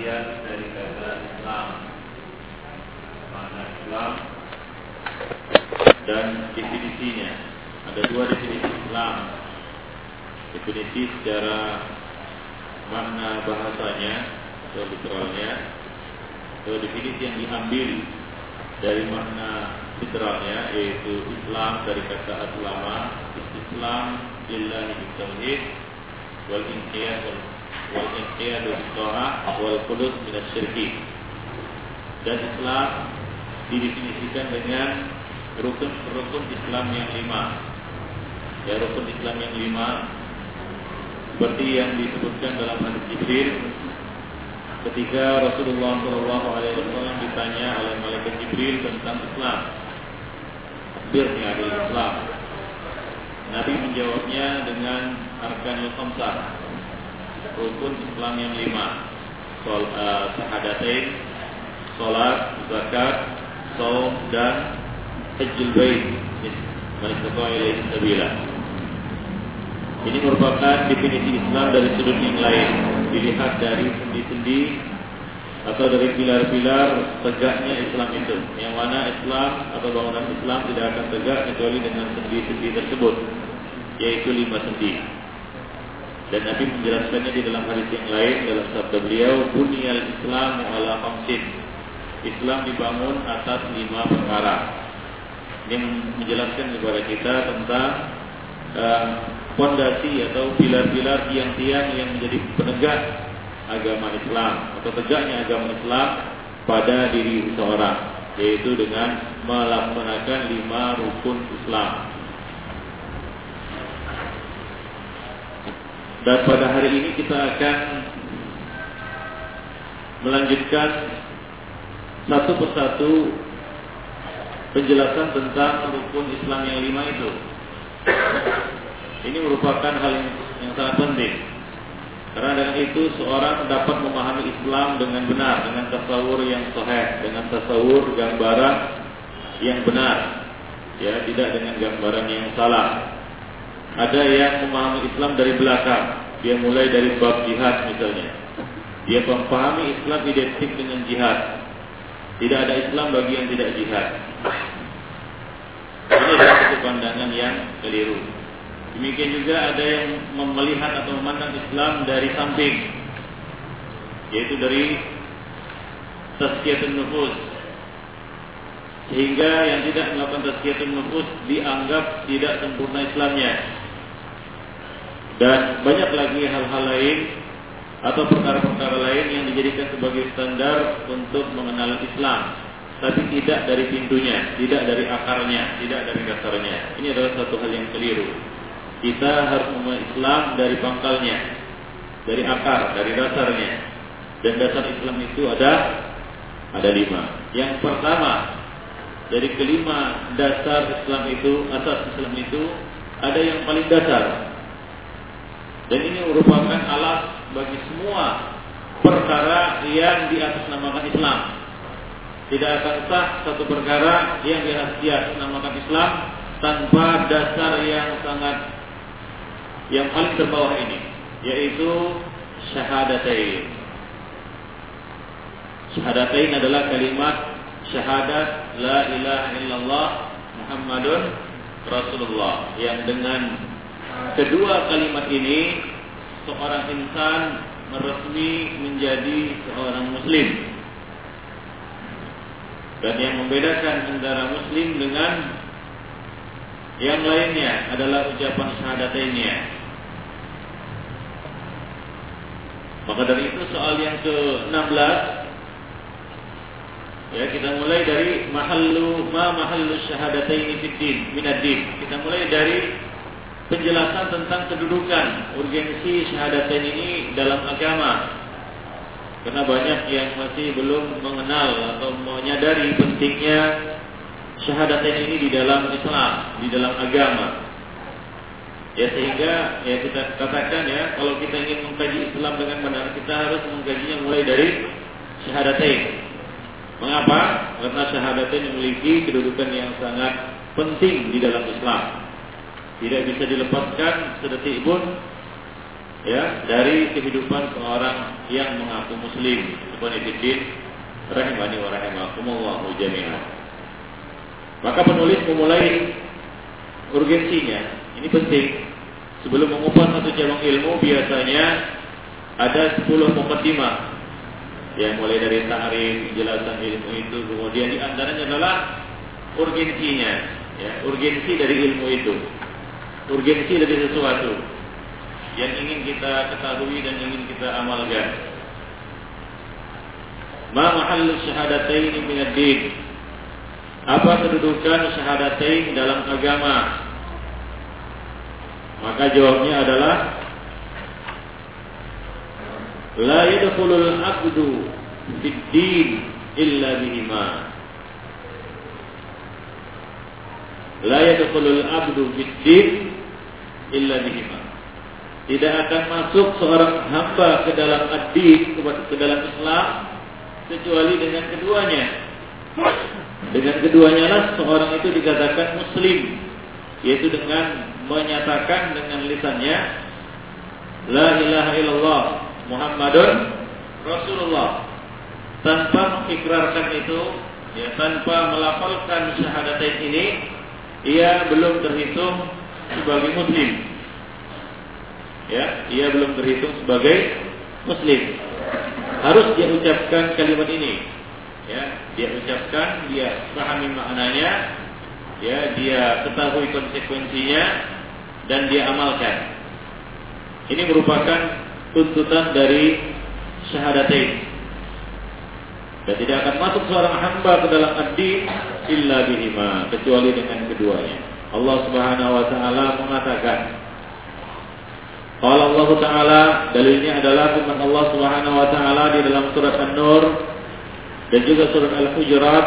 bagian dari kata Islam. Makna Islam dan definisinya. Ada dua definisi Islam. Definisi secara makna bahasanya atau literalnya atau definisi yang diambil dari makna literalnya yaitu Islam dari kata aslama Islam lillahi bitauhid wal inqiyad wal dan Islam didefinisikan dengan rukun-rukun Islam yang lima. Ya rukun Islam yang lima seperti yang disebutkan dalam hadis Jibril. Ketika Rasulullah Shallallahu Alaihi Wasallam ditanya oleh malaikat Jibril tentang Islam, birni ada Islam. Nabi menjawabnya dengan arkanul khamsah, rukun Islam yang lima, Sol, uh, sahadatain, salat, zakat, saum dan hajjul bait. Ini merupakan definisi Islam dari sudut yang lain. Dilihat dari sendi-sendi atau dari pilar-pilar tegaknya Islam itu. Yang mana Islam atau bangunan Islam tidak akan tegak kecuali dengan sendi-sendi tersebut, yaitu lima sendi. Dan Nabi menjelaskannya di dalam hadis yang lain dalam sabda beliau, "Bunyal Islam ala khamsin." Islam dibangun atas lima perkara. Ini menjelaskan kepada kita tentang uh, fondasi atau pilar-pilar tiang-tiang yang menjadi penegak agama Islam atau tegaknya agama Islam pada diri seseorang yaitu dengan melaksanakan lima rukun Islam. Dan pada hari ini kita akan melanjutkan satu persatu penjelasan tentang rukun Islam yang lima itu. Ini merupakan hal yang, yang sangat penting. Karena dengan itu seorang dapat memahami Islam dengan benar, dengan tasawur yang sahih, dengan tasawur gambaran yang benar. Ya, tidak dengan gambaran yang salah. Ada yang memahami Islam dari belakang. Dia mulai dari bab jihad misalnya. Dia memahami Islam identik dengan jihad. Tidak ada Islam bagi yang tidak jihad. Ini adalah satu pandangan yang keliru. Demikian juga ada yang melihat atau memandang Islam dari samping, yaitu dari tazkiyatun nufus. Sehingga yang tidak melakukan tazkiyatun nufus dianggap tidak sempurna Islamnya. Dan banyak lagi hal-hal lain atau perkara-perkara lain yang dijadikan sebagai standar untuk mengenal Islam tapi tidak dari pintunya, tidak dari akarnya, tidak dari dasarnya. Ini adalah satu hal yang keliru. Kita harus memulai Islam dari pangkalnya, dari akar, dari dasarnya. Dan dasar Islam itu ada ada lima. Yang pertama dari kelima dasar Islam itu, asas Islam itu ada yang paling dasar. Dan ini merupakan alat bagi semua perkara yang diatasnamakan Islam. Tidak akan sah satu perkara yang diatasnamakan Islam tanpa dasar yang sangat yang paling terbawah ini yaitu syahadatain. Syahadatain adalah kalimat syahadat la ilaha illallah Muhammadun Rasulullah yang dengan kedua kalimat ini seorang insan meresmi menjadi seorang muslim. Dan yang membedakan antara muslim dengan yang lainnya adalah ucapan syahadatainnya. Maka dari itu soal yang ke-16 ya kita mulai dari mahallu ma mahallu syahadataini fid din din. Kita mulai dari penjelasan tentang kedudukan urgensi syahadatain ini dalam agama. Karena banyak yang masih belum mengenal atau menyadari pentingnya syahadatain ini di dalam Islam, di dalam agama. Ya sehingga ya kita katakan ya kalau kita ingin mengkaji Islam dengan benar kita harus mengkajinya mulai dari syahadatain. Mengapa? Karena syahadatain memiliki kedudukan yang sangat penting di dalam Islam. Tidak bisa dilepaskan sedetik pun ya dari kehidupan seorang yang mengaku muslim. Ibn rahimani wa rahimakumullah jami'an. Maka penulis memulai urgensinya. Ini penting. Sebelum mengupas satu cabang ilmu biasanya ada 10 mukaddimah yang mulai dari ta'rif, penjelasan ilmu itu, kemudian di antaranya adalah urgensinya, ya, urgensi dari ilmu itu. Urgensi dari sesuatu yang ingin kita ketahui dan ingin kita amalkan. Ma mahallu syahadatain min ad-din? Apa kedudukan syahadatain dalam agama? Maka jawabnya adalah La yadkhulul abdu fid din illa bihima. La yadkhulul abdu fid din illa bihima. Tidak akan masuk seorang hamba ke dalam ad-din, ke dalam Islam kecuali dengan keduanya. Dengan keduanya lah seorang itu dikatakan muslim, yaitu dengan menyatakan dengan lisannya la ilaha illallah Muhammadun Rasulullah tanpa mengikrarkan itu ya tanpa melafalkan syahadatain ini ia belum terhitung sebagai muslim ya ia belum terhitung sebagai muslim harus dia ucapkan kalimat ini ya dia ucapkan dia pahami maknanya ya dia ketahui konsekuensinya dan dia amalkan ini merupakan tuntutan dari syahadatain. Dan tidak akan masuk seorang hamba ke dalam ad-din illa bihima kecuali dengan keduanya. Allah Subhanahu wa taala mengatakan Qala Allah taala dalilnya adalah firman Allah Subhanahu wa taala di dalam surat An-Nur dan juga surat Al-Hujurat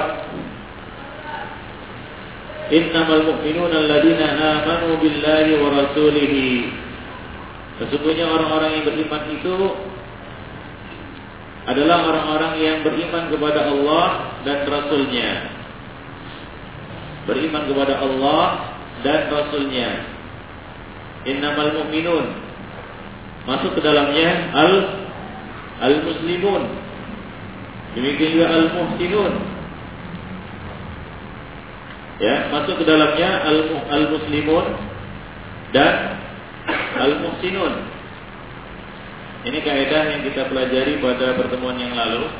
Innamal mu'minuna alladziina aamanu billahi wa rasulihi Sesungguhnya orang-orang yang beriman itu adalah orang-orang yang beriman kepada Allah dan Rasulnya. Beriman kepada Allah dan Rasulnya. Innamal mu'minun. Masuk ke dalamnya al al muslimun. Demikian juga al muhsinun. Ya, masuk ke dalamnya al al muslimun dan Al-Muhsinun. Ini kaidah yang kita pelajari pada pertemuan yang lalu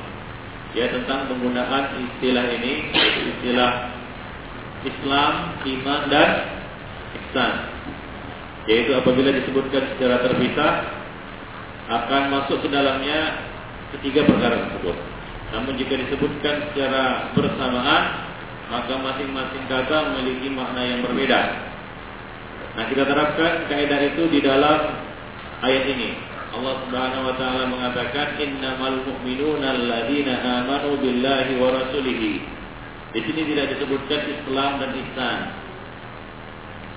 ya tentang penggunaan istilah ini istilah Islam, iman dan ihsan. Yaitu apabila disebutkan secara terpisah akan masuk ke dalamnya ketiga perkara tersebut. Namun jika disebutkan secara bersamaan maka masing-masing kata memiliki makna yang berbeda. Nah kita terapkan kaidah itu di dalam ayat ini. Allah Subhanahu wa taala mengatakan innamal mu'minuna alladzina amanu billahi wa rasulihi. Di sini tidak disebutkan Islam dan ihsan.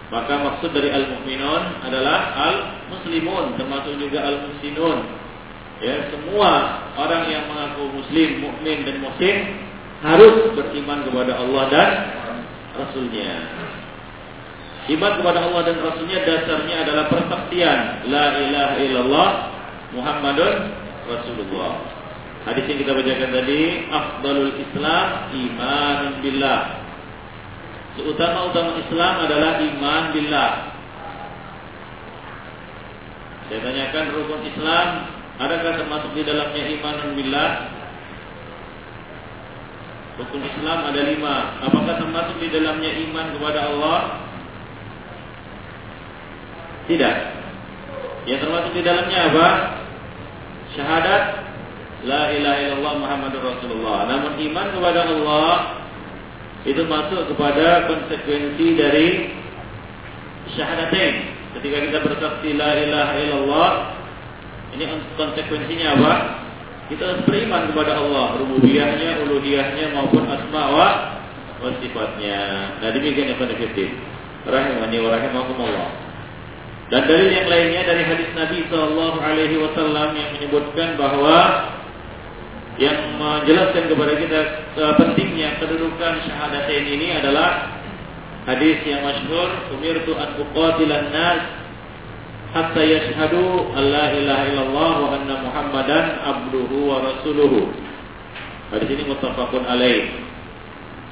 Maka maksud dari al-mu'minun adalah al-muslimun termasuk juga al-muslimun. Ya, semua orang yang mengaku muslim, mukmin dan muhsin harus beriman kepada Allah dan Rasulnya. Iman kepada Allah dan Rasulnya dasarnya adalah persaksian La ilaha illallah Muhammadun Rasulullah Hadis yang kita bacakan tadi Afdalul Islam Iman billah. Seutama-utama Islam adalah iman billah. Saya tanyakan rukun Islam Adakah termasuk di dalamnya iman billah? Rukun Islam ada lima. Apakah termasuk di dalamnya iman kepada Allah? Tidak. Yang termasuk di dalamnya apa? Syahadat La ilaha illallah Muhammadur Rasulullah. Namun iman kepada Allah itu masuk kepada konsekuensi dari syahadatain. Ketika kita bersaksi la ilaha illallah, ini konsekuensinya apa? Kita harus beriman kepada Allah, rububiyahnya, uluhiyahnya maupun asma wa, sifatnya. Nah demikian yang penting. Rahimani wa rahimakumullah. Dan dalil yang lainnya dari hadis Nabi Shallallahu Alaihi Wasallam yang menyebutkan bahwa yang menjelaskan kepada kita uh, pentingnya kedudukan syahadatain ini adalah hadis yang masyhur umirtu an uqatilan nas hatta yashhadu la ilaha illallah wa anna Muhammadan abduhu wa rasuluhu. Hadis ini muttafaqun alaih.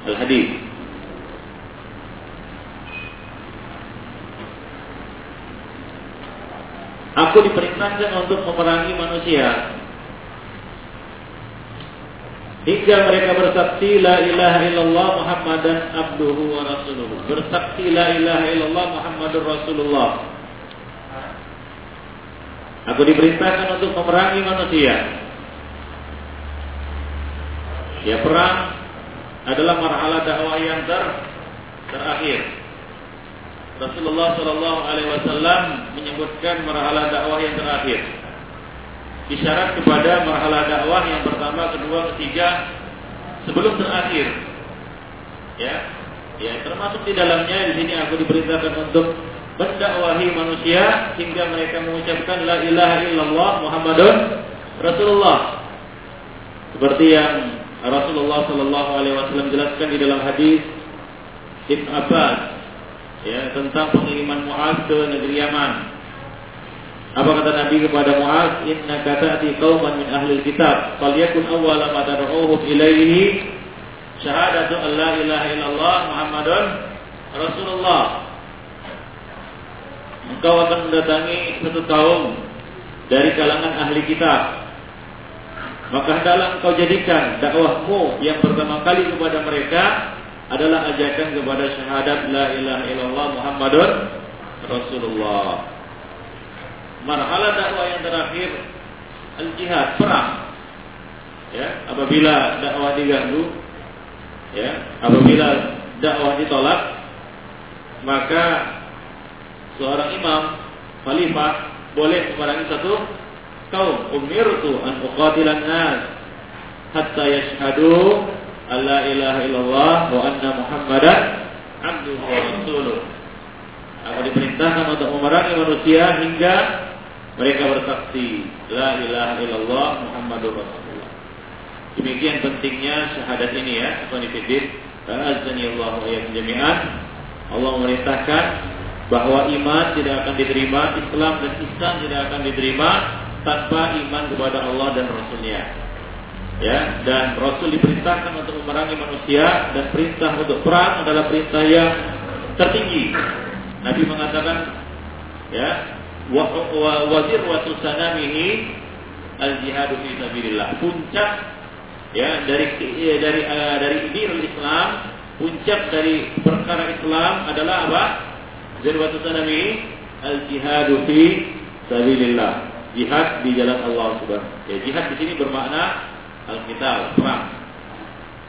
Al hadis. Aku diperintahkan untuk memerangi manusia hingga mereka bersaksi la ilaha illallah Muhammadan abduhu wa rasuluhu. Bersaksi la ilaha illallah Muhammadur Rasulullah. Aku diperintahkan untuk memerangi manusia. Ya perang adalah marhalah dakwah yang ter terakhir. Rasulullah Shallallahu Alaihi Wasallam menyebutkan marhalah dakwah yang terakhir. Isyarat kepada marhalah dakwah yang pertama, kedua, ketiga sebelum terakhir. Ya, ya termasuk di dalamnya di sini aku diperintahkan untuk mendakwahi manusia hingga mereka mengucapkan la ilaha illallah Muhammadun Rasulullah. Seperti yang Rasulullah Shallallahu Alaihi Wasallam jelaskan di dalam hadis Ibn Abbas ya tentang pengiriman Muaz ke negeri Yaman. Apa kata Nabi kepada Muaz? Inna kata'ati qauman min ahli kitab, falyakun awwala ma tad'uhum ilaihi syahadatu an la ilaha illallah Muhammadun Rasulullah. Engkau akan mendatangi satu kaum dari kalangan ahli kitab. Maka hendaklah engkau jadikan dakwahmu yang pertama kali kepada mereka adalah ajakan kepada syahadat la ilaha illallah Muhammadur Rasulullah. Marhalah dakwah yang terakhir al-jihad, perang. Ya, apabila dakwah diganggu, ya, apabila dakwah ditolak, maka seorang imam, khalifah boleh memerangi satu kaum. Umirtu an uqatilan nas hatta yashhadu alla ilaha illallah wa anna muhammadan abduhu wa rasuluh. Aku diperintahkan untuk memerangi manusia hingga mereka bersaksi la ilaha illallah muhammadur rasulullah. Demikian pentingnya syahadat ini ya, Ikhwanifidin. Azani Allah jami'an. Allah memerintahkan bahwa iman tidak akan diterima, Islam dan Islam tidak akan diterima tanpa iman kepada Allah dan Rasulnya ya dan Rasul diperintahkan untuk memerangi manusia dan perintah untuk perang adalah perintah yang tertinggi. Nabi mengatakan ya wazir wa sanamihi al jihadu fi sabilillah. Puncak ya dari ya, dari uh, dari dinul Islam, puncak dari perkara Islam adalah apa? Zirwatu sanamihi al jihadu fi sabilillah. Jihad di jalan Allah Subhanahu. Ya, jihad di sini bermakna Alkitab perang.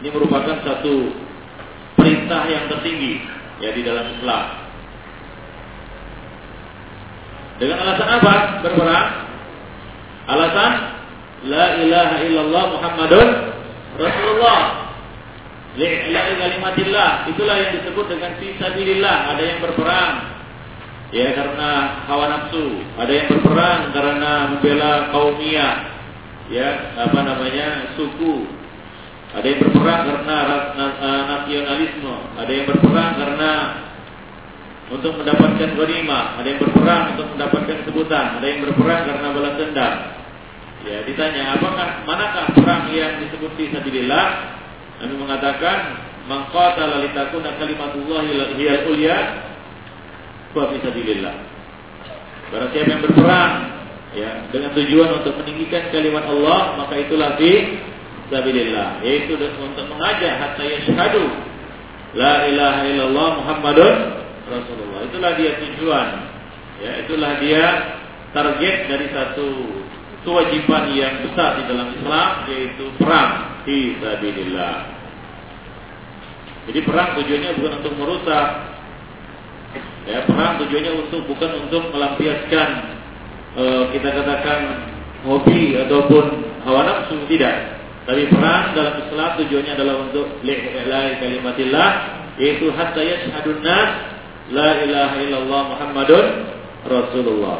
Ini merupakan satu perintah yang tertinggi ya di dalam Islam. Dengan alasan apa berperang? Alasan la ilaha illallah Muhammadun Rasulullah. Li'ila'i kalimatillah. Itulah yang disebut dengan fisabilillah. Ada yang berperang ya karena hawa nafsu, ada yang berperang karena membela kaumnya, ya apa namanya suku ada yang berperang karena eh, nasionalisme ada yang berperang karena untuk mendapatkan ghanimah ada yang berperang untuk mendapatkan sebutan ada yang berperang karena balas dendam. Ya ditanya apakah manakah perang yang disebut fi sabilillah? Nabi mengatakan man qatala litakuna kalimatullah hiyal fa fi sabilillah. Barang siapa yang berperang ya dengan tujuan untuk meninggikan kalimat Allah maka itulah fi sabilillah. Yaitu untuk mengajak hatta yashhadu la ilaha illallah Muhammadun Rasulullah. Itulah dia tujuan. Ya itulah dia target dari satu kewajiban yang besar di dalam Islam yaitu perang fi sabilillah. Jadi perang tujuannya bukan untuk merusak. Ya perang tujuannya untuk bukan untuk melampiaskan Eh, kita katakan hobi ataupun hawa nafsu tidak. Tapi perang dalam Islam tujuannya adalah untuk la kalimatillah yaitu hatta yashhadun nas la ilaha illallah Muhammadun Rasulullah.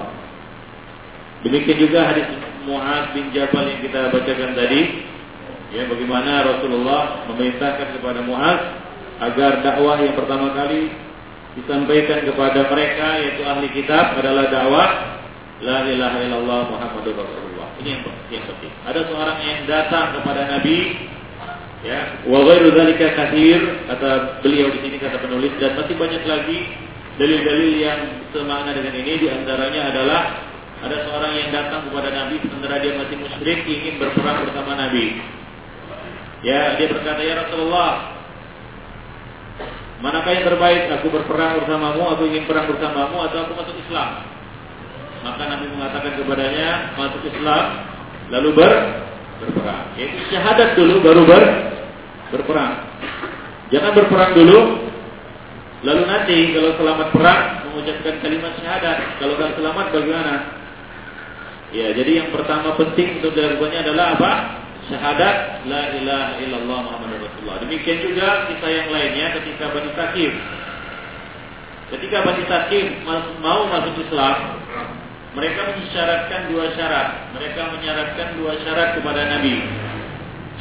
Demikian juga hadis Muaz bin Jabal yang kita bacakan tadi ya bagaimana Rasulullah memerintahkan kepada Muaz agar dakwah yang pertama kali disampaikan kepada mereka yaitu ahli kitab adalah dakwah La ilaha illallah Muhammadur Rasulullah. Ini yang, yang penting. Ada seorang yang datang kepada Nabi ya wa ghairu dzalika katsir kata beliau di sini kata penulis dan masih banyak lagi dalil-dalil yang semakna dengan ini di antaranya adalah ada seorang yang datang kepada Nabi sementara dia masih musyrik ingin berperang bersama Nabi. Ya, dia berkata, "Ya Rasulullah, manakah yang terbaik? Aku berperang bersamamu, aku ingin perang bersamamu atau aku masuk Islam?" Maka Nabi mengatakan kepadanya, "Masuk Islam, lalu ber berperang." Yaitu syahadat dulu baru ber berperang. Jangan berperang dulu, lalu nanti kalau selamat perang mengucapkan kalimat syahadat. Kalau tidak selamat bagaimana? Ya, jadi yang pertama penting untuk dilakukannya adalah apa? Syahadat la ilaha illallah Muhammadur Rasulullah. Demikian juga kisah yang lainnya ketika Bani Sakim. Ketika Bani Sakim mau masuk Islam, mereka mensyaratkan dua syarat. Mereka menyaratkan dua syarat kepada Nabi.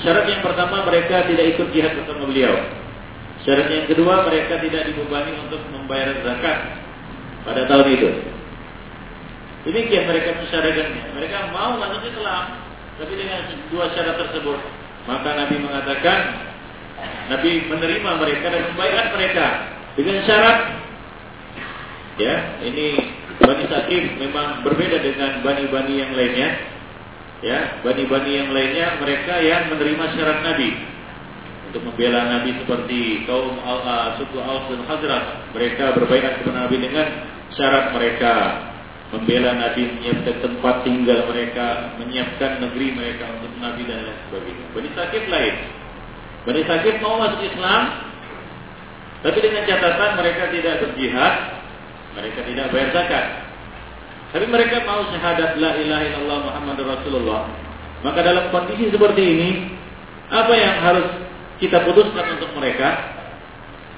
Syarat yang pertama mereka tidak ikut jihad bersama beliau. Syarat yang kedua mereka tidak dibebani untuk membayar zakat pada tahun itu. Demikian mereka mensyaratkannya. Mereka mau masuk Islam, tapi dengan dua syarat tersebut. Maka Nabi mengatakan, Nabi menerima mereka dan membayar mereka dengan syarat. Ya, ini Bani Sakif memang berbeda dengan bani-bani yang lainnya. Ya, bani-bani yang lainnya mereka yang menerima syarat Nabi untuk membela Nabi seperti kaum uh, suku Aus dan Hazrat. Mereka berbaikat kepada Nabi dengan syarat mereka membela Nabi, menyiapkan tempat tinggal mereka, menyiapkan negeri mereka untuk Nabi dan lain sebagainya. Bani Sakif lain. Bani Sakif mau masuk Islam, tapi dengan catatan mereka tidak berjihad, mereka tidak bayar zakat. Tapi mereka mau syahadat la ilaha illallah Muhammadur Rasulullah. Maka dalam kondisi seperti ini, apa yang harus kita putuskan untuk mereka?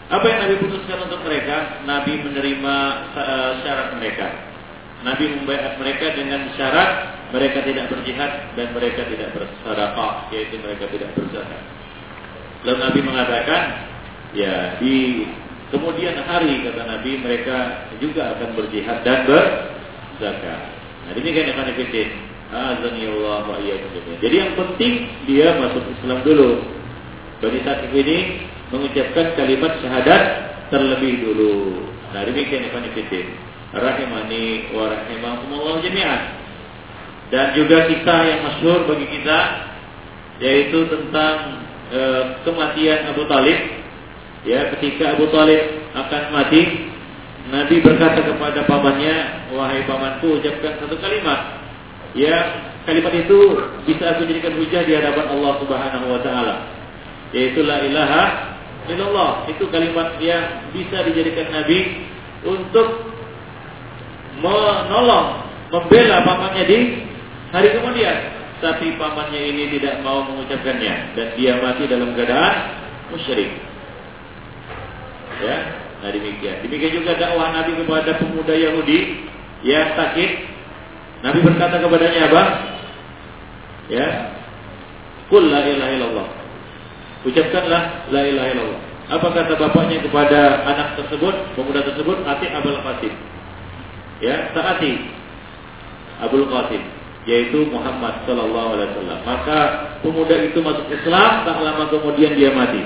Apa yang Nabi putuskan untuk mereka? Nabi menerima uh, syarat mereka. Nabi membayar mereka dengan syarat mereka tidak berjihad dan mereka tidak bersedekah, yaitu mereka tidak berzakat. Lalu Nabi mengatakan, ya di kemudian hari kata Nabi mereka juga akan berjihad dan berzakat. Nah ini kan yang fikir. Azani Allah wa Jadi yang penting dia masuk Islam dulu. Bani Sakif ini mengucapkan kalimat syahadat terlebih dulu. Nah demikian yang fikir rahimani wa rahimakumullah jami'an. Dan juga kisah yang masyhur bagi kita yaitu tentang e, kematian Abu Talib. Ya, ketika Abu Talib akan mati, Nabi berkata kepada pamannya, "Wahai pamanku, ucapkan satu kalimat." Ya, kalimat itu bisa aku jadikan hujah di hadapan Allah Subhanahu wa taala. Yaitu la ilaha illallah. Itu kalimat yang bisa dijadikan Nabi untuk menolong, membela pamannya di hari kemudian. Tapi pamannya ini tidak mau mengucapkannya dan dia mati dalam keadaan musyrik. Ya, nah demikian. Demikian juga dakwah Nabi kepada pemuda Yahudi yang sakit. Nabi berkata kepadanya apa? Ya, Kul la ilaha illallah. Ucapkanlah la ilaha illallah. Apa kata bapaknya kepada anak tersebut, pemuda tersebut? Ati abal qasim ya taati Abdul Qasim yaitu Muhammad Sallallahu Alaihi Wasallam. Maka pemuda itu masuk Islam, tak lama kemudian dia mati.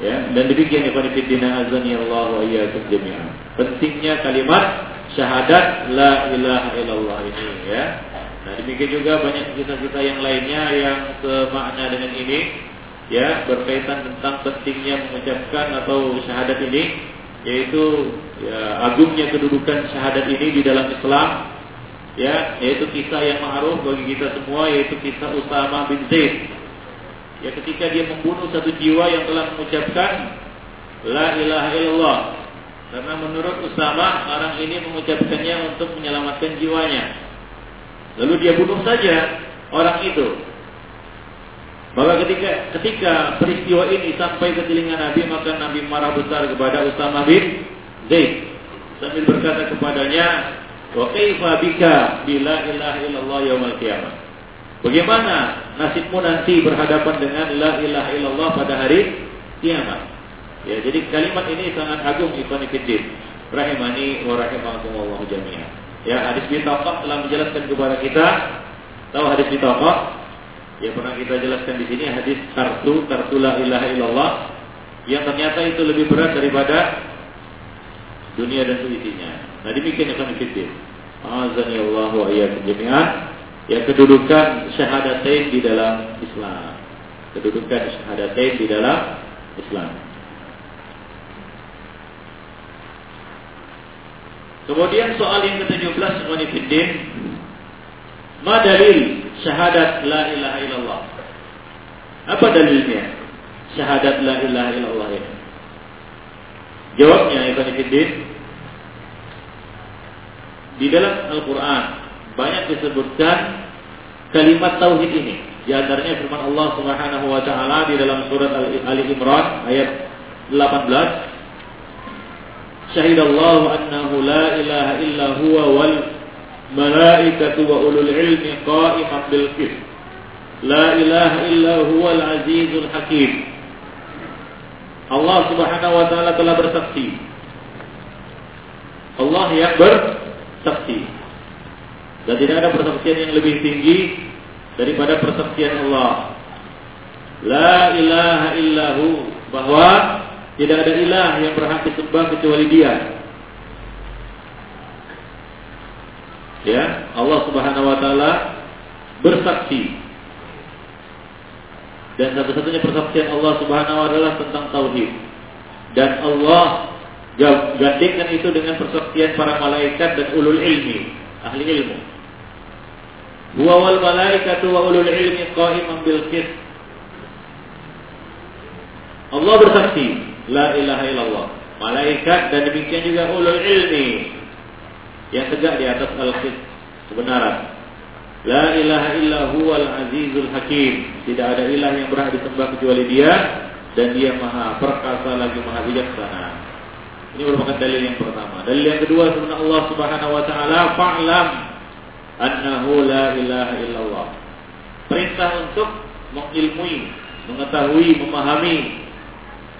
Ya, dan demikian ya Fidina azani Allah wa iyyakum jami'an. Pentingnya kalimat syahadat la ilaha illallah ini ya. Nah, demikian juga banyak kisah-kisah yang lainnya yang semakna dengan ini ya berkaitan tentang pentingnya mengucapkan atau syahadat ini yaitu ya, agungnya kedudukan syahadat ini di dalam Islam ya yaitu kisah yang ma'ruf bagi kita semua yaitu kisah Usama bin Zaid ya ketika dia membunuh satu jiwa yang telah mengucapkan la ilaha illallah. Karena menurut Usama orang ini mengucapkannya untuk menyelamatkan jiwanya. Lalu dia bunuh saja orang itu. Maka ketika ketika peristiwa ini sampai ke telinga Nabi, maka Nabi marah besar kepada Usama bin Zaid. Sambil berkata kepadanya, "Wa kaifa bika bila ilaha illallah qiyamah?" Bagaimana nasibmu nanti berhadapan dengan la ilaha illallah pada hari kiamat? Ya, jadi kalimat ini sangat agung ikhwan fillah. Rahimani wa rahimakumullah jami'an. Ya, hadis bitaqah telah menjelaskan kepada kita tahu hadis bitaqah? Ya pernah kita jelaskan di sini hadis kartu kartu la ilaha illallah yang ternyata itu lebih berat daripada dunia dan seisinya. Nah demikian kami fikir. Allah wa iyyakum jami'an. Ya kedudukan syahadatain di dalam Islam. Kedudukan syahadatain di dalam Islam. Kemudian soal yang ke-17 Ikhwanifiddin Ma dalil syahadat la ilaha illallah? Apa dalilnya? Syahadat la ilaha illallah ini. Jawabnya Ikhwanifiddin Di dalam Al-Quran Banyak disebutkan Kalimat Tauhid ini Di antaranya firman Allah subhanahu wa ta'ala Di dalam surat Ali Imran Ayat 18 syahidallahu annahu la ilaha illa huwa wal malaikatu wa ulul ilmi qa'iman bil qist. La ilaha illa huwa al azizul hakim. Allah Subhanahu wa taala telah bersaksi. Allah yang bersaksi dan tidak ada persaksian yang lebih tinggi daripada persaksian Allah la ilaha illahu bahwa tidak ada ilah yang berhak disembah kecuali Dia. Ya, Allah Subhanahu wa taala bersaksi. Dan satu-satunya persaksian Allah Subhanahu wa taala tentang tauhid. Dan Allah gantikan itu dengan persaksian para malaikat dan ulul ilmi, ahli ilmu. Huwa wal malaikatu wa ulul ilmi qa'iman bil qist. Allah bersaksi La ilaha illallah. Malaikat dan demikian juga ulul ilmi yang tegak di atas al-qis kebenaran. La ilaha illa huwal azizul hakim. Tidak ada ilah yang berhak disembah kecuali dia dan dia maha perkasa lagi maha bijaksana. Ini merupakan dalil yang pertama. Dalil yang kedua firman Allah Subhanahu wa taala, "Fa'lam annahu la ilaha illallah." Perintah untuk mengilmui, mengetahui, memahami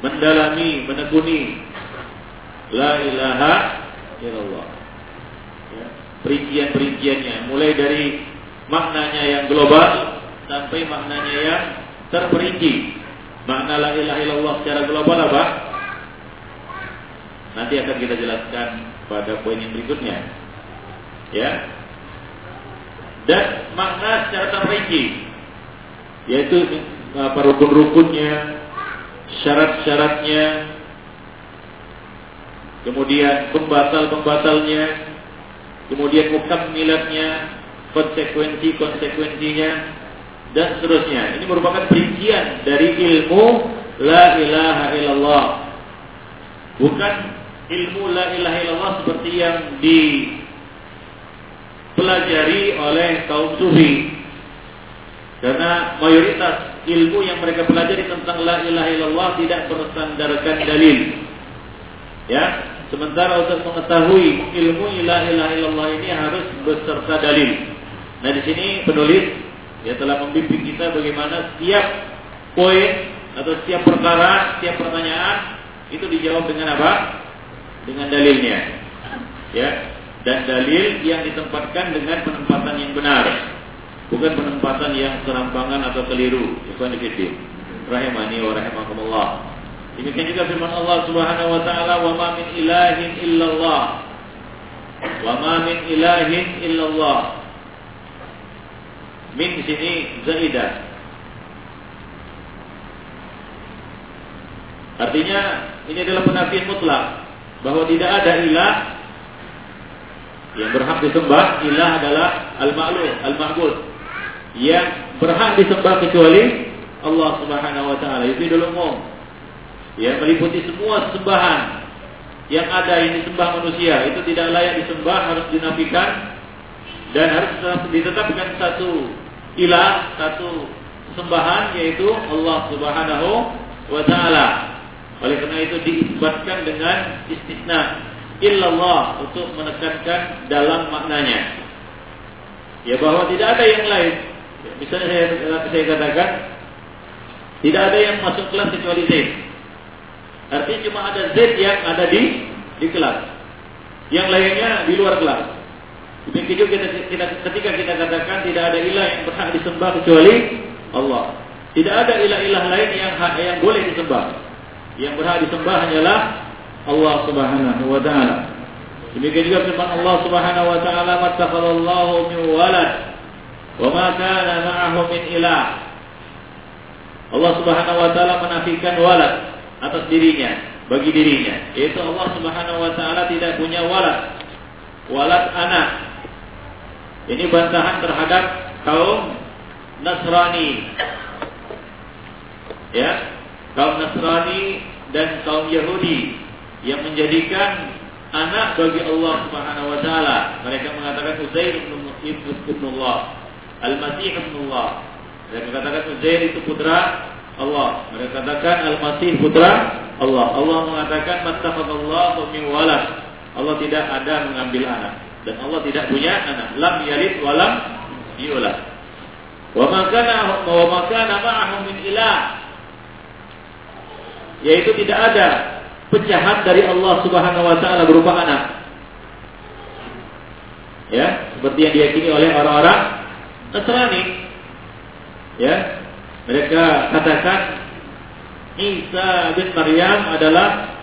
mendalami, menekuni la ilaha illallah. Ya, perincian-perinciannya mulai dari maknanya yang global sampai maknanya yang terperinci. Makna la ilaha illallah secara global apa? Nanti akan kita jelaskan pada poin yang berikutnya. Ya. Dan makna secara terperinci yaitu apa rukun-rukunnya, syarat-syaratnya, kemudian pembatal-pembatalnya, kemudian milatnya, konsekuensi-konsekuensinya, dan seterusnya. Ini merupakan perincian dari ilmu La ilaha illallah. Bukan ilmu La ilaha illallah seperti yang dipelajari oleh kaum sufi. Karena mayoritas ilmu yang mereka pelajari tentang la ilaha illallah tidak bersandarkan dalil. Ya, sementara untuk mengetahui ilmu la ilaha illallah ini harus beserta dalil. Nah, di sini penulis ya telah membimbing kita bagaimana setiap poin atau setiap perkara, setiap pertanyaan itu dijawab dengan apa? Dengan dalilnya. Ya, dan dalil yang ditempatkan dengan penempatan yang benar bukan penempatan yang serampangan atau keliru. Ikhwan fillah. Rahimani wa rahimakumullah. Demikian juga firman Allah Subhanahu wa taala, "Wa ma min ilahin illallah." Wa ma min ilahin illallah. Min sini zaidah. Artinya ini adalah penafian mutlak bahwa tidak ada ilah yang berhak disembah. Ilah adalah al-ma'lum, al-ma'bud yang berhak disembah kecuali Allah Subhanahu wa taala. Itu dulu umum. Ya, meliputi semua sembahan yang ada yang disembah manusia itu tidak layak disembah, harus dinafikan dan harus ditetapkan satu ilah, satu sembahan yaitu Allah Subhanahu wa taala. Oleh karena itu diisbatkan dengan istisna illallah untuk menekankan dalam maknanya. Ya bahwa tidak ada yang lain Misalnya saya, saya katakan tidak ada yang masuk kelas kecuali Z. Artinya cuma ada Z yang ada di di kelas. Yang lainnya di luar kelas. Demikian juga kita, kita, ketika kita katakan tidak ada ilah yang berhak disembah kecuali Allah. Tidak ada ilah-ilah lain yang yang boleh disembah. Yang berhak disembah hanyalah Allah Subhanahu wa taala. Demikian juga firman Allah Subhanahu wa taala, "Mattakhadallahu min walad wa ma kana ma'ahu min ilah." Allah Subhanahu wa taala menafikan walad atas dirinya, bagi dirinya, yaitu Allah Subhanahu wa taala tidak punya walad. Walad anak. Ini bantahan terhadap kaum Nasrani. Ya, kaum Nasrani dan kaum Yahudi yang menjadikan anak bagi Allah Subhanahu wa taala. Mereka mengatakan Uzair ibn Allah, Al-Masih ibn Allah. Mereka mengatakan Uzair itu putra Allah. Mereka katakan Al-Masih putra Allah. Allah mengatakan mattakhadallahu min walad. Allah tidak ada mengambil anak dan Allah tidak punya anak. Lam yalid wa lam yulad. Wa ma kana wa ma kana ma'ahu min ilah. Yaitu tidak ada pecahan dari Allah Subhanahu wa taala berupa anak. Ya, seperti yang diyakini oleh orang-orang Nasrani. Ya, mereka katakan Isa bin Maryam adalah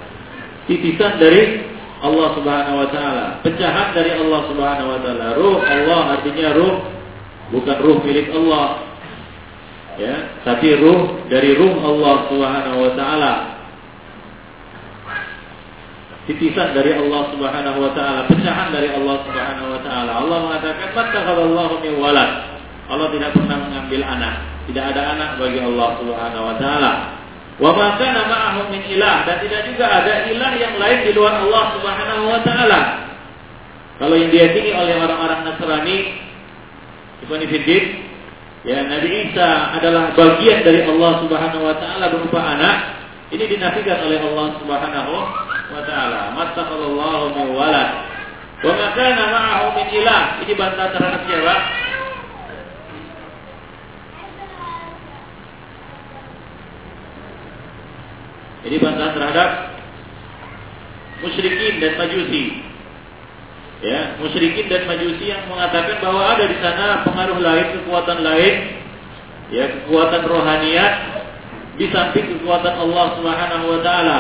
titisan dari Allah Subhanahu wa taala, pecahan dari Allah Subhanahu wa taala. Ruh Allah artinya ruh bukan ruh milik Allah. Ya, tapi ruh dari ruh Allah Subhanahu wa taala titisan dari Allah Subhanahu wa taala, pecahan dari Allah Subhanahu wa taala. Allah mengatakan, "Mattakhadallahu min walad." Allah tidak pernah mengambil anak. Tidak ada anak bagi Allah Subhanahu wa taala. Wa ma kana ma'ahu min ilah dan tidak juga ada ilah yang lain di luar Allah Subhanahu wa taala. Kalau yang diyakini oleh orang-orang Nasrani, Ibn Fiddin, ya Nabi Isa adalah bagian dari Allah Subhanahu wa taala berupa anak, ini dinafikan oleh Allah Subhanahu wa taala. Mattakhadallahu min walad. Wa ma kana ma'ahu min ilah. Ini bantahan terhadap siapa? Ini bantahan terhadap musyrikin dan majusi. Ya, musyrikin dan majusi yang mengatakan bahwa ada di sana pengaruh lain, kekuatan lain, ya, kekuatan rohaniat di samping kekuatan Allah Subhanahu wa taala.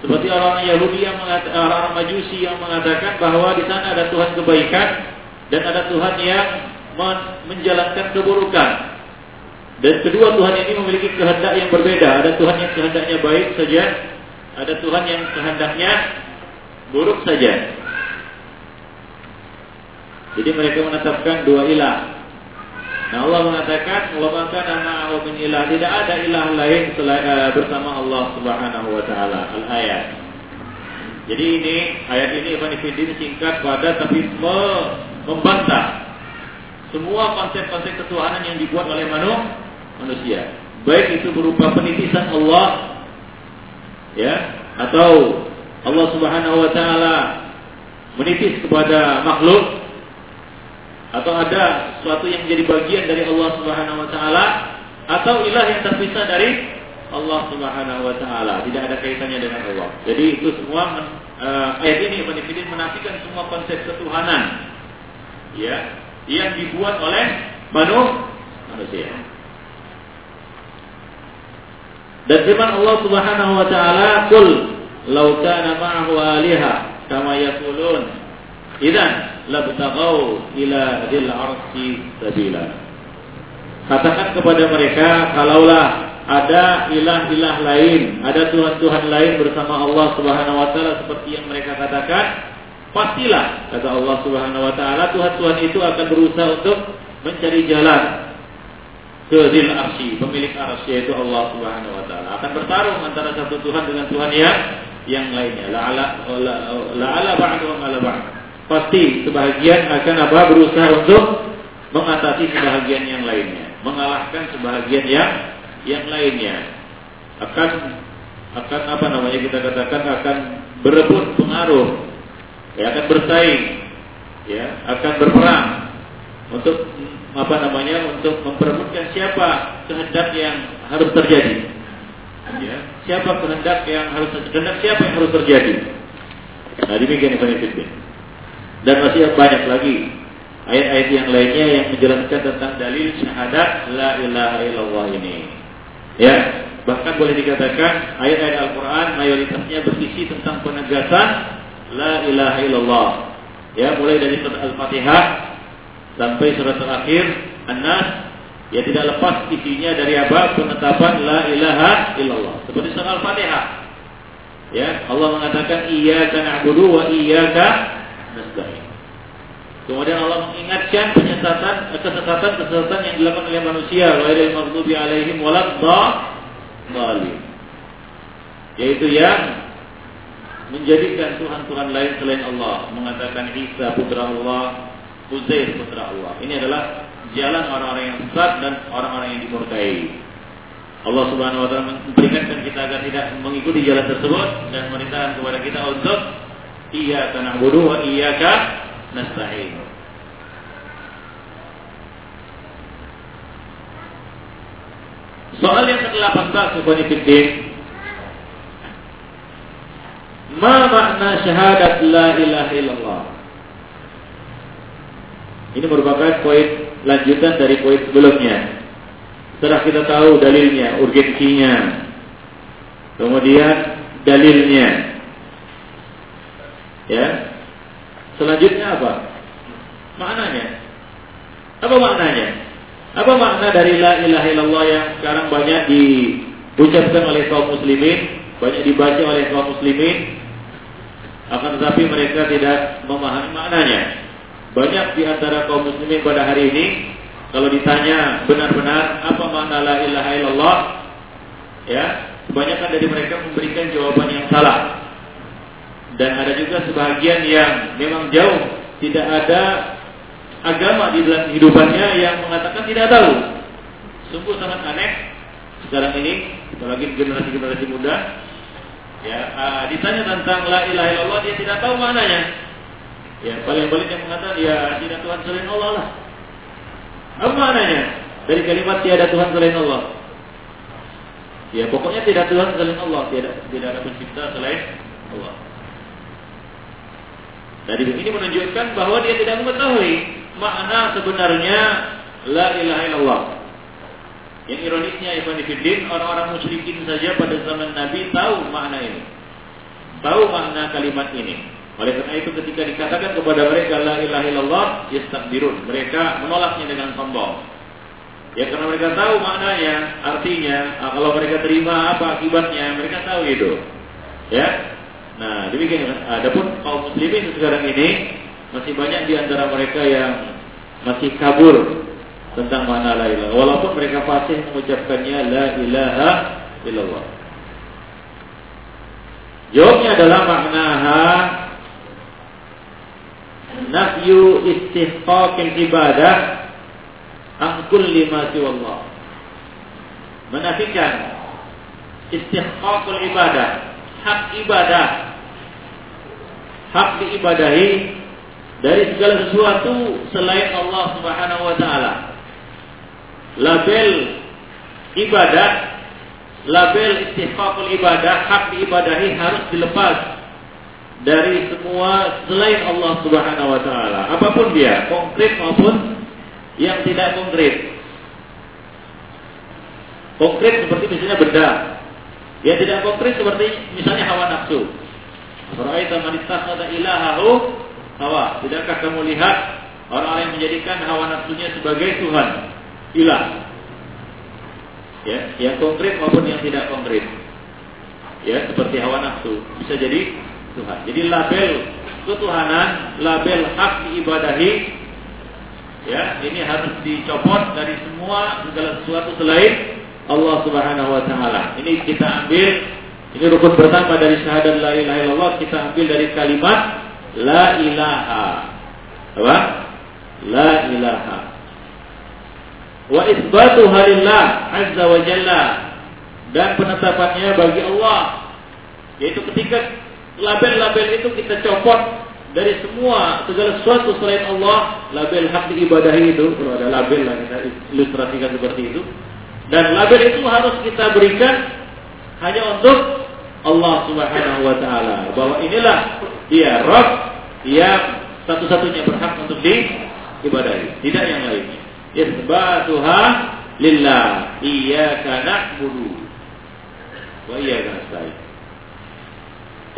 Seperti orang Yahudi yang mengatakan, orang Majusi yang mengatakan bahwa di sana ada Tuhan kebaikan dan ada Tuhan yang menjalankan keburukan. Dan kedua Tuhan ini memiliki kehendak yang berbeda. Ada Tuhan yang kehendaknya baik saja, ada Tuhan yang kehendaknya buruk saja. Jadi mereka menetapkan dua ilah. Nah Allah mengatakan kana ma'ahu min ilah tidak ada ilah lain selain uh, bersama Allah Subhanahu wa taala. Al-ayat. Jadi ini ayat ini Ibn Fiddin singkat pada tapi membantah semua konsep-konsep ketuhanan yang dibuat oleh manusia. Baik itu berupa penitisan Allah ya atau Allah Subhanahu wa taala menitis kepada makhluk atau ada sesuatu yang menjadi bagian dari Allah Subhanahu wa taala atau ilah yang terpisah dari Allah Subhanahu wa taala, tidak ada kaitannya dengan Allah. Jadi itu semua uh, ayat ini menifidin menafikan semua konsep ketuhanan ya yang dibuat oleh manusia. Dan firman Allah Subhanahu wa taala, "Qul law kana ma'ahu aliha kama yaqulun idan labtagau ila dil arsi sabila. Katakan kepada mereka kalaulah ada ilah-ilah lain, ada tuhan-tuhan lain bersama Allah Subhanahu wa taala seperti yang mereka katakan, pastilah kata Allah Subhanahu wa taala tuhan-tuhan itu akan berusaha untuk mencari jalan ke Dil Arsy, pemilik arsy yaitu Allah Subhanahu wa taala. Akan bertarung antara satu Tuhan dengan Tuhan yang yang lainnya. La'ala la'ala ba'du wa ba'd pasti sebahagian akan apa berusaha untuk mengatasi sebahagian yang lainnya, mengalahkan sebahagian yang yang lainnya. Akan akan apa namanya kita katakan akan berebut pengaruh, ya akan bersaing, ya akan berperang untuk apa namanya untuk memperebutkan siapa kehendak yang harus terjadi. Ya, siapa kehendak yang harus kehendak siapa yang harus terjadi. Nah demikian Ibn Fiddin. Dan masih banyak lagi ayat-ayat yang lainnya yang menjelaskan tentang dalil syahadat la ilaha illallah ini. Ya, bahkan boleh dikatakan ayat-ayat Al-Qur'an mayoritasnya berisi tentang penegasan la ilaha illallah. Ya, mulai dari surat Al-Fatihah sampai surat terakhir An-Nas ya tidak lepas isinya dari apa? penetapan la ilaha illallah. Seperti surat Al-Fatihah. Ya, Allah mengatakan iyyaka na'budu wa iyyaka nasta'in. Kemudian Allah mengingatkan penyesatan, kesesatan, kesesatan yang dilakukan oleh manusia, ghairil maghdubi alaihim waladhdallin. Yaitu yang menjadikan Tuhan-Tuhan lain selain Allah, mengatakan Isa putra Allah, Uzair putra Allah. Ini adalah jalan orang-orang yang sesat dan orang-orang yang dimurkai. Allah Subhanahu wa taala memperingatkan kita agar tidak mengikuti jalan tersebut dan memerintahkan kepada kita untuk iya na'budu wa iyyaka nasta'in. Soal yang ke-18 Ikhwani Fiddin Ma makna syahadat la ilaha illallah? Ini merupakan poin lanjutan dari poin sebelumnya. Setelah kita tahu dalilnya, urgensinya. Kemudian dalilnya Ya Selanjutnya apa? Maknanya. Apa maknanya? Apa makna dari la ilaha illallah yang sekarang banyak diucapkan oleh kaum muslimin, banyak dibaca oleh kaum muslimin, akan tetapi mereka tidak memahami maknanya. Banyak di antara kaum muslimin pada hari ini kalau ditanya benar-benar apa makna la ilaha illallah, ya, kebanyakan dari mereka memberikan jawaban yang salah. Dan ada juga sebagian yang memang jauh tidak ada agama di dalam kehidupannya yang mengatakan tidak tahu. Sungguh sangat aneh sekarang ini, apalagi generasi-generasi muda. Ya, uh, ditanya tentang la ilaha illallah dia tidak tahu maknanya. Ya, paling-paling yang mengatakan ya tidak Tuhan selain Allah lah. Apa maknanya? Dari kalimat tiada Tuhan selain Allah. Ya, pokoknya tidak Tuhan selain Allah, tidak tidak ada pencipta selain Allah. Dari ini menunjukkan bahwa dia tidak mengetahui makna sebenarnya la ilaha illallah. Yang ironisnya Ibn Fiddin, orang-orang musyrikin saja pada zaman Nabi tahu makna ini. Tahu makna kalimat ini. Oleh karena itu ketika dikatakan kepada mereka la ilaha illallah, yastakbirun. Mereka menolaknya dengan sombong. Ya karena mereka tahu maknanya, artinya ah, kalau mereka terima apa akibatnya, mereka tahu itu. Ya, Nah, demikian adapun kaum muslimin sekarang ini masih banyak di antara mereka yang masih kabur tentang makna la ilaha walaupun mereka fasih mengucapkannya la ilaha illallah. Jawabnya adalah maknaha nafyu istihqaqil ibadah an kulli ma siwallah. Menafikan istihqaqul ibadah, hak ibadah hak diibadahi dari segala sesuatu selain Allah Subhanahu wa taala. Label ibadah, label istihqaqul ibadah, hak diibadahi harus dilepas dari semua selain Allah Subhanahu wa taala. Apa pun dia, konkret maupun yang tidak konkret. Konkret seperti misalnya benda. Yang tidak konkret seperti misalnya hawa nafsu. Ra'aita man ittakhadha ilahahu hawa. Tidakkah kamu lihat orang yang menjadikan hawa nafsunya sebagai Tuhan, ilah? Ya, yang konkret maupun yang tidak konkret. Ya, seperti hawa nafsu bisa jadi Tuhan. Jadi label ketuhanan, label hak diibadahi ya, ini harus dicopot dari semua segala sesuatu selain Allah Subhanahu wa taala. Ini kita ambil ini rukun pertama dari syahadat la ilaha illallah kita ambil dari kalimat la ilaha. Apa? La ilaha. Wa isbatu halillah azza wa jalla dan penetapannya bagi Allah yaitu ketika label-label itu kita copot dari semua segala sesuatu selain Allah label hak diibadahi itu kalau ada label lah kita ilustrasikan seperti itu dan label itu harus kita berikan hanya untuk Allah Subhanahu wa taala bahwa inilah dia Rabb yang satu-satunya berhak untuk diibadahi, tidak yang lainnya. Isbatuha lillah, iyyaka na'budu wa iyyaka nasta'in.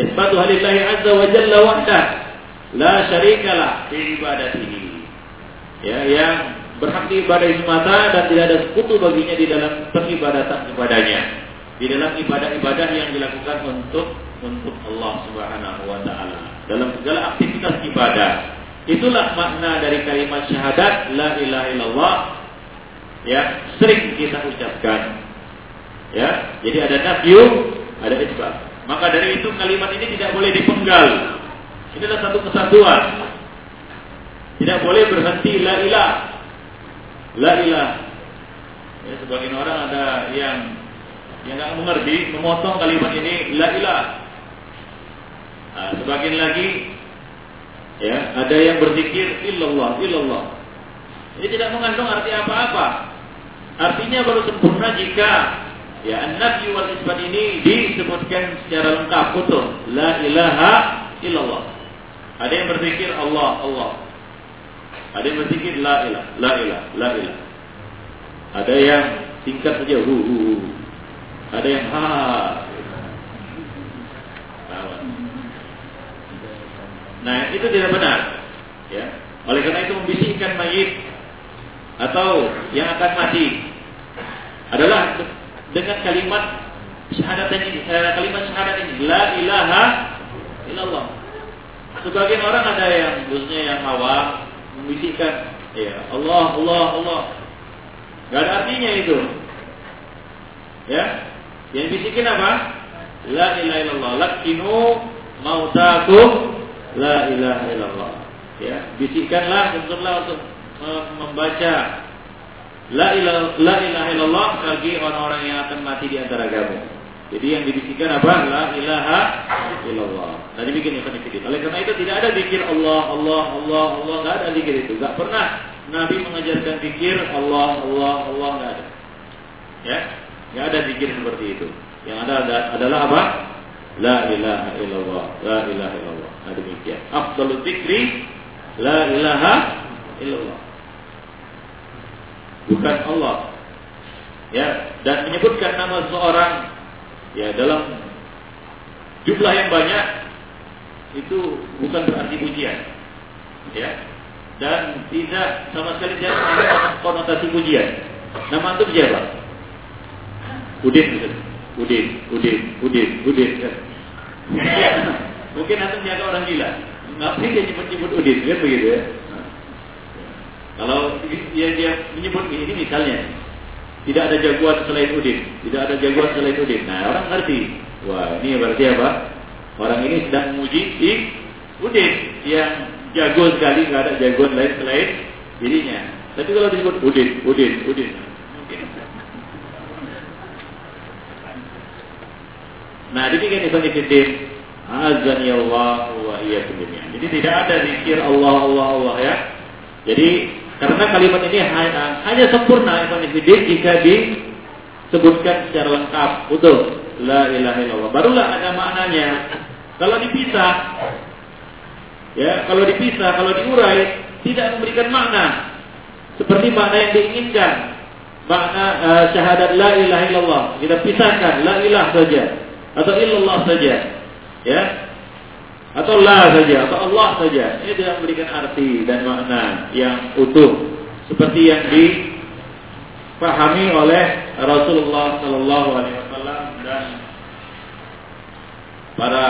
Isbatuha lillahi azza wa jalla wahdah, la syarikalah fi ibadatihi. Ya, yang berhak diibadahi semata dan tidak ada sekutu baginya di dalam peribadatan kepadanya. Di dalam ibadah-ibadah yang dilakukan untuk untuk Allah Subhanahu wa taala. Dalam segala aktivitas ibadah. Itulah makna dari kalimat syahadat la ilaha illallah ya sering kita ucapkan. Ya jadi ada nafyu ada isbat. Maka dari itu kalimat ini tidak boleh dipenggal. Ini adalah satu kesatuan. Tidak boleh berhenti la ilah. La ilah. Ya sebagian orang ada yang yang nggak mengerti memotong kalimat ini la ilah nah, sebagian lagi Ya, ada yang berzikir illallah, illallah. Ini tidak mengandung arti apa-apa. Artinya baru sempurna jika ya an-nafi wal isbat ini disebutkan secara lengkap utuh. La ilaha illallah. Ada yang berzikir Allah, Allah. Ada yang berzikir la ilah, la ilah, la ilah. Ada yang singkat saja hu hu hu. Ada yang ha. Nah, itu tidak benar. Ya. Oleh karena itu membisikkan mayit atau yang akan mati adalah dengan kalimat syahadat ini, eh, kalimat syahadat ini la ilaha illallah. Sebagian orang ada yang khususnya yang awam membisikkan ya Allah Allah Allah. Gak ada artinya itu. Ya. Yang bisikin apa? La ilaha illallah. Lakinu mautakum La ilaha illallah. Ya, bisikkanlah untuklah untuk membaca La ilaha, la ilaha illallah bagi orang-orang yang akan mati di antara kamu. Jadi yang dibisikkan apa? La ilaha illallah. Nah dibikin yang sedikit. Oleh karena itu tidak ada zikir Allah, Allah, Allah, Allah. Tidak ada zikir itu. Tidak pernah Nabi mengajarkan zikir Allah, Allah, Allah. Tidak ada. Ya, tidak ada zikir seperti itu. Yang ada adalah apa? La ilaha illallah, la ilaha illallah. Nah demikian. Afdalul dzikri la ilaha illallah. Bukan Allah. Ya, dan menyebutkan nama seorang ya dalam jumlah yang banyak itu bukan berarti pujian. Ya. Dan tidak sama sekali tidak ada konotasi pujian. Nama itu siapa? Udin, Udin, Udin, Udin, Udin. Ya. Mungkin antum jaga orang gila. Ngapain dia nyebut-nyebut Udin, kan begitu ya? Kalau dia, dia menyebut ini misalnya, tidak ada jagoan selain Udin, tidak ada jagoan selain Udin. Nah orang ngerti, wah ini berarti apa? Orang ini sedang memuji di Udin yang jago sekali, nggak ada jagoan lain selain dirinya. Tapi kalau disebut Udin, Udin, Udin, mungkin. Nah, demikian Ibn Fiddin Azani Allah wa jami'an. Jadi tidak ada zikir Allah Allah Allah ya. Jadi karena kalimat ini hanya sempurna Ibn jika disebutkan secara lengkap utuh la ilaha illallah. Barulah ada maknanya. Kalau dipisah ya, kalau dipisah, kalau diurai tidak memberikan makna seperti makna yang diinginkan. Makna uh, syahadat la ilaha illallah kita pisahkan la ilah saja atau illallah saja. Ya. Atau la saja. Atau Allah saja. Ini tidak memberikan arti dan makna yang utuh. Seperti yang dipahami oleh Rasulullah Shallallahu Alaihi Wasallam dan para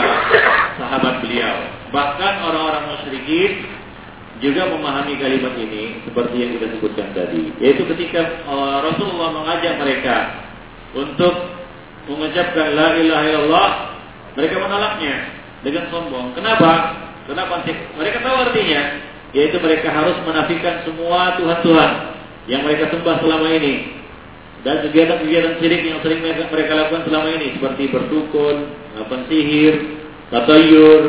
sahabat beliau. Bahkan orang-orang musyrikin juga memahami kalimat ini seperti yang kita sebutkan tadi. Yaitu ketika uh, Rasulullah mengajak mereka untuk mengucapkan la ilaha illallah mereka menolaknya dengan sombong. Kenapa? Kenapa? Mereka tahu artinya, yaitu mereka harus menafikan semua Tuhan-Tuhan yang mereka sembah selama ini dan kegiatan-kegiatan syirik yang sering mereka, mereka lakukan selama ini seperti berdukun, melakukan sihir, tatayur,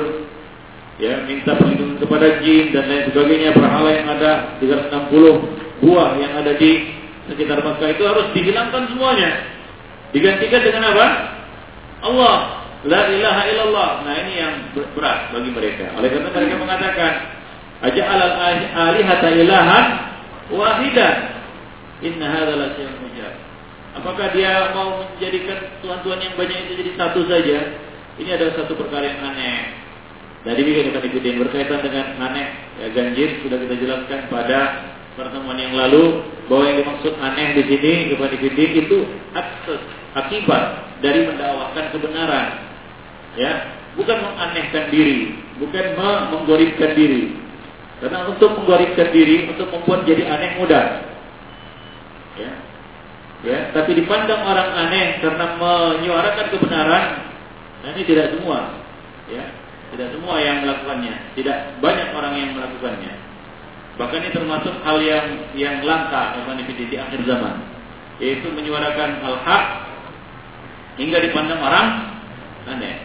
ya minta perlindungan kepada jin dan lain sebagainya berhala yang ada 360 buah yang ada di sekitar Makkah itu harus dihilangkan semuanya digantikan dengan apa Allah La ilaha illallah. Nah ini yang berat bagi mereka. Oleh karena mereka mengatakan Aja'al al-alihata ilahan wahidan. Inna hadza la syai'un ujab. Apakah dia mau menjadikan tuhan-tuhan yang banyak itu jadi satu saja? Ini adalah satu perkara yang aneh. Dari bikin akan ikutin berkaitan dengan aneh ya, ganjil sudah kita jelaskan pada pertemuan yang lalu bahwa yang dimaksud aneh di sini kepada itu akses akibat dari mendakwakan kebenaran. Ya, bukan menganehkan diri, bukan menggoribkan diri. Karena untuk menggoribkan diri, untuk membuat jadi aneh mudah. Ya, ya, tapi dipandang orang aneh karena menyuarakan kebenaran, nah ini tidak semua. Ya, tidak semua yang melakukannya, tidak banyak orang yang melakukannya. Bahkan ini termasuk hal yang yang langka di akhir zaman, yaitu menyuarakan al-haq hingga dipandang orang aneh.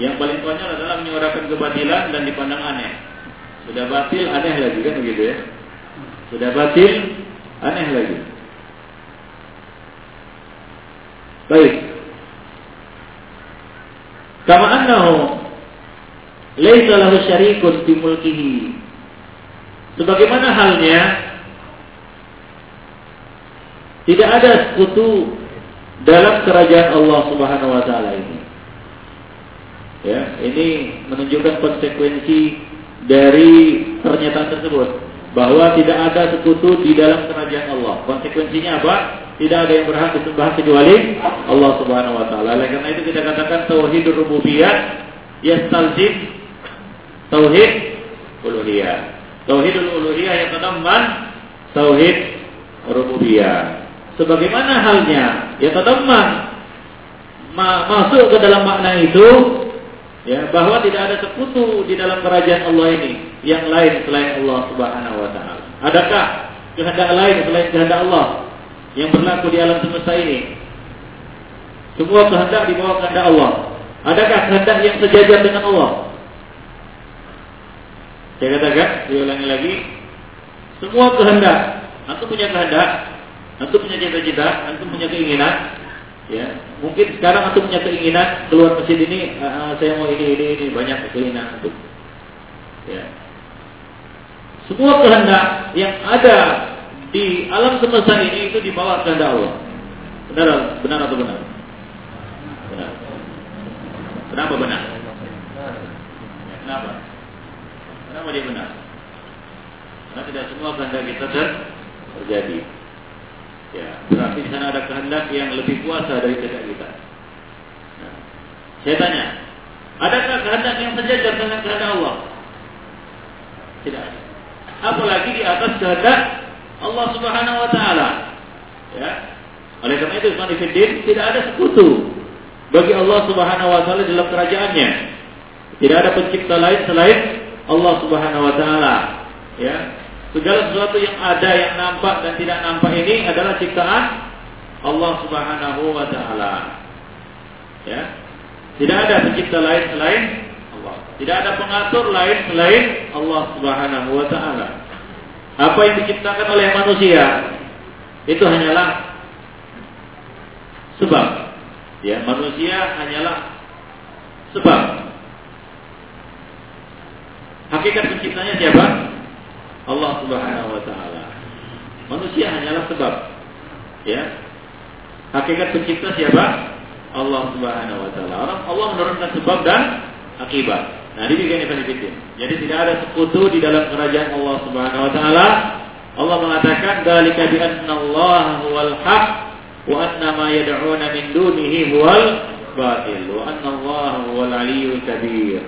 Yang paling konyol adalah menyuarakan kebatilan dan dipandang aneh. Sudah batil, aneh lagi kan begitu ya? Sudah batil, aneh lagi. Baik. Kama annahu laisa lahu syarikun fi mulkihi. Sebagaimana halnya tidak ada sekutu dalam kerajaan Allah Subhanahu wa taala ini. Ya, ini menunjukkan konsekuensi dari pernyataan tersebut bahwa tidak ada sekutu di dalam kerajaan Allah. Konsekuensinya apa? Tidak ada yang berhak disembah kecuali Allah Subhanahu wa taala. Oleh karena itu kita katakan tauhidur rububiyah yastalzim tauhid uluhiyah. Tauhidul uluhiyah yang tadamman tauhid rububiyah. Sebagaimana halnya ya tadamman ma masuk ke dalam makna itu ya bahwa tidak ada sekutu di dalam kerajaan Allah ini yang lain selain Allah Subhanahu wa taala. Adakah kehendak lain selain kehendak Allah? yang berlaku di alam semesta ini. Semua kehendak di bawah kehendak Allah. Adakah kehendak yang sejajar dengan Allah? Saya katakan, diulangi lagi. Semua kehendak. Antum punya kehendak. Antum punya cita-cita. Antum punya keinginan. Ya, mungkin sekarang antum punya keinginan keluar masjid ini, uh, saya mau ini ini ini banyak keinginan antum. Ya. Semua kehendak yang ada di alam semesta ini itu di bawah kehendak Allah. Benar, benar atau benar? Benar. Kenapa benar? Kenapa? Kenapa dia benar? Karena tidak semua kehendak kita ter terjadi. Ya, berarti di sana ada kehendak yang lebih kuasa dari kehendak kita. Nah, saya tanya, adakah kehendak yang sejajar dengan kehendak Allah? Tidak ada. Apalagi di atas kehendak Allah Subhanahu wa taala. Ya. Oleh karena itu Ikhwan tidak ada sekutu bagi Allah Subhanahu wa taala dalam kerajaannya. Tidak ada pencipta lain selain Allah Subhanahu wa taala. Ya. Segala sesuatu yang ada yang nampak dan tidak nampak ini adalah ciptaan Allah Subhanahu wa taala. Ya. Tidak ada pencipta lain selain Allah. Tidak ada pengatur lain selain Allah Subhanahu wa taala. Apa yang diciptakan oleh manusia itu hanyalah sebab. Ya, manusia hanyalah sebab. Hakikat penciptanya siapa? Allah Subhanahu wa taala. Manusia hanyalah sebab. Ya. Hakikat pencipta siapa? Allah Subhanahu wa taala. Allah menurunkan sebab dan akibat. Nah, demikian Ibn Fitin. Jadi tidak ada sekutu di dalam kerajaan Allah Subhanahu wa taala. Allah mengatakan dzalika bi anna Allah huwal haq wa anna ma yad'una min dunihi huwal batil wa anna Allah huwal aliyyul kabir.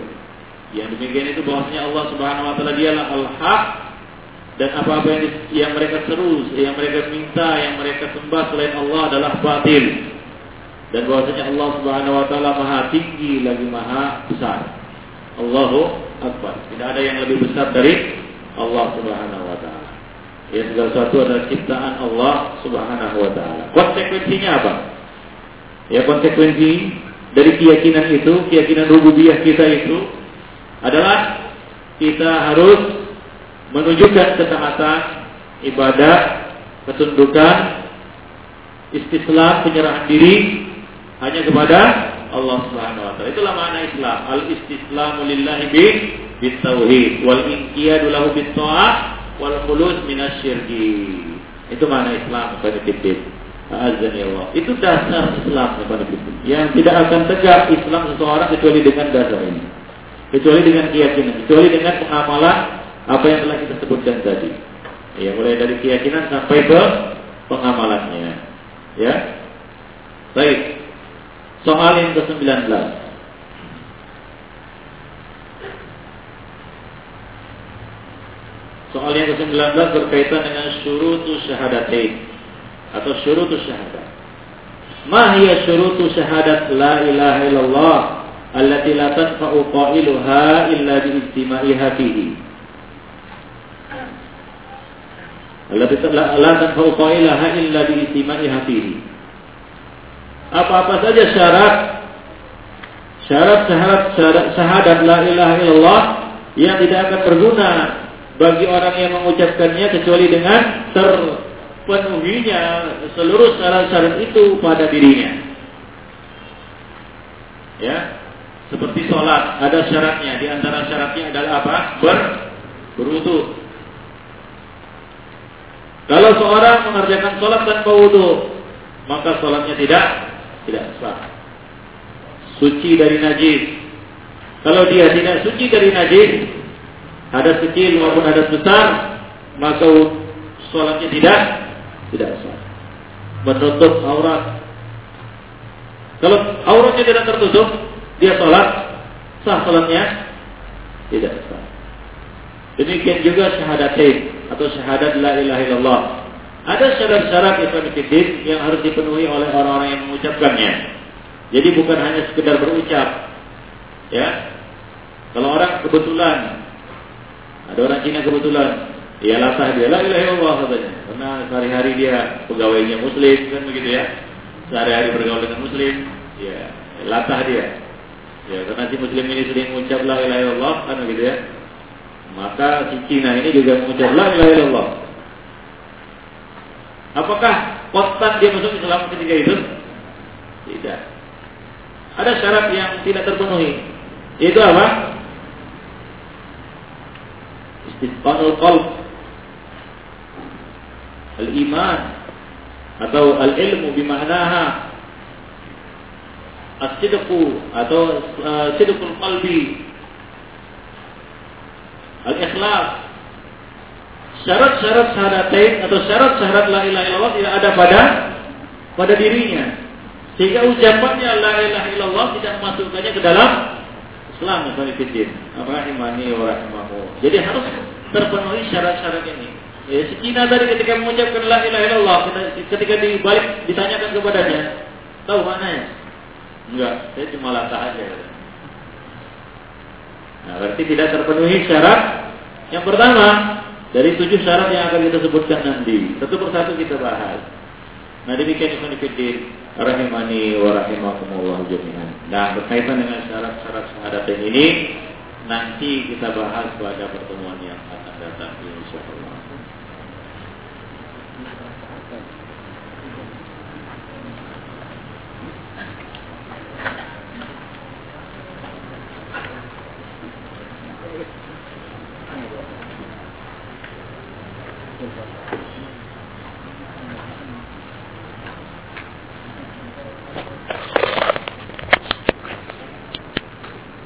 Yang demikian itu bahwasanya Allah Subhanahu wa taala dialah al-haq dan apa-apa yang, yang mereka seru, yang mereka minta, yang mereka sembah selain Allah adalah batil. Dan bahwasanya Allah Subhanahu wa taala Maha tinggi lagi Maha besar. Allahu Akbar. Tidak ada yang lebih besar dari Allah Subhanahu wa taala. Ya segala sesuatu adalah ciptaan Allah Subhanahu wa taala. Konsekuensinya apa? Ya konsekuensi dari keyakinan itu, keyakinan rububiyah kita itu adalah kita harus menunjukkan ketaatan, ibadah, ketundukan, istislam, penyerahan diri hanya kepada Allah Subhanahu wa taala. Itulah makna Islam. Al-istislamu lillahi bi bitauhid wal inqiyadu lahu bit wal khulus minasyirki. Itu makna Islam Ibn Azan ya Allah. Itu dasar Islam Yang tidak akan tegak Islam seseorang kecuali dengan dasar ini. Kecuali dengan keyakinan, kecuali dengan pengamalan apa yang telah kita sebutkan tadi. Ya, mulai dari keyakinan sampai ke pengamalannya. Ya. Baik. Soal yang ke-19. Soal yang ke-19 berkaitan dengan syurutu syahadatain atau syurutu syahadat. Ma hiya syurutu syahadat la ilaha illallah allati la tanfa'u qailuha illa bi fihi. Allati la tanfa'u qailaha illa bi istima'iha fihi apa-apa saja syarat syarat syarat syarat syahadat la ilaha illallah yang tidak akan berguna bagi orang yang mengucapkannya kecuali dengan terpenuhinya seluruh syarat-syarat itu pada dirinya. Ya, seperti sholat ada syaratnya. Di antara syaratnya adalah apa? Ber berwudu. Kalau seorang mengerjakan sholat tanpa wudu, maka sholatnya tidak tidak sah. Suci dari najis. Kalau dia tidak suci dari najis, hadas kecil maupun hadas besar, maka sholatnya tidak tidak sah. Menutup aurat. Kalau auratnya tidak tertutup, dia sholat, sah sholatnya tidak sah. Demikian juga syahadatain atau syahadat la ilaha illallah. Ada syarat-syarat Islam yang harus dipenuhi oleh orang-orang yang mengucapkannya. Jadi bukan hanya sekedar berucap. Ya. Kalau orang kebetulan ada orang Cina kebetulan ya latah dia la ilaha illallah katanya. Karena sehari-hari dia pegawainya muslim kan begitu ya. Sehari-hari bergaul dengan muslim, ya latah dia. Ya, karena si muslim ini sering mengucap la ilaha illallah kan begitu ya. Maka si Cina ini juga mengucap la ilaha illallah. Apakah konstan dia masuk Islam ketika itu? Tidak. Ada syarat yang tidak terpenuhi. Itu apa? Istisqanul qalb. Al-iman atau al-ilmu bima'naha as-sidqu atau uh, sidqul qalbi al-ikhlas syarat-syarat syahadatain atau syarat-syarat la ilaha illallah tidak ada pada pada dirinya. Sehingga ucapannya la ilaha illallah tidak masukkannya ke dalam Islam Fiddin. Apa imani wa rahimahu. Jadi harus terpenuhi syarat-syarat ini. Ya, si Cina tadi ketika mengucapkan la ilaha illallah, ketika dibalik ditanyakan kepadanya, tahu mana ya? Enggak, saya cuma latah aja. Nah, berarti tidak terpenuhi syarat yang pertama dari tujuh syarat yang akan kita sebutkan nanti, satu persatu kita bahas. Nah demikian Ibn Fiddin rahimani wa rahimakumullah jami'an. Nah berkaitan dengan syarat-syarat syahadat ini nanti kita bahas pada pertemuan yang akan datang insyaallah.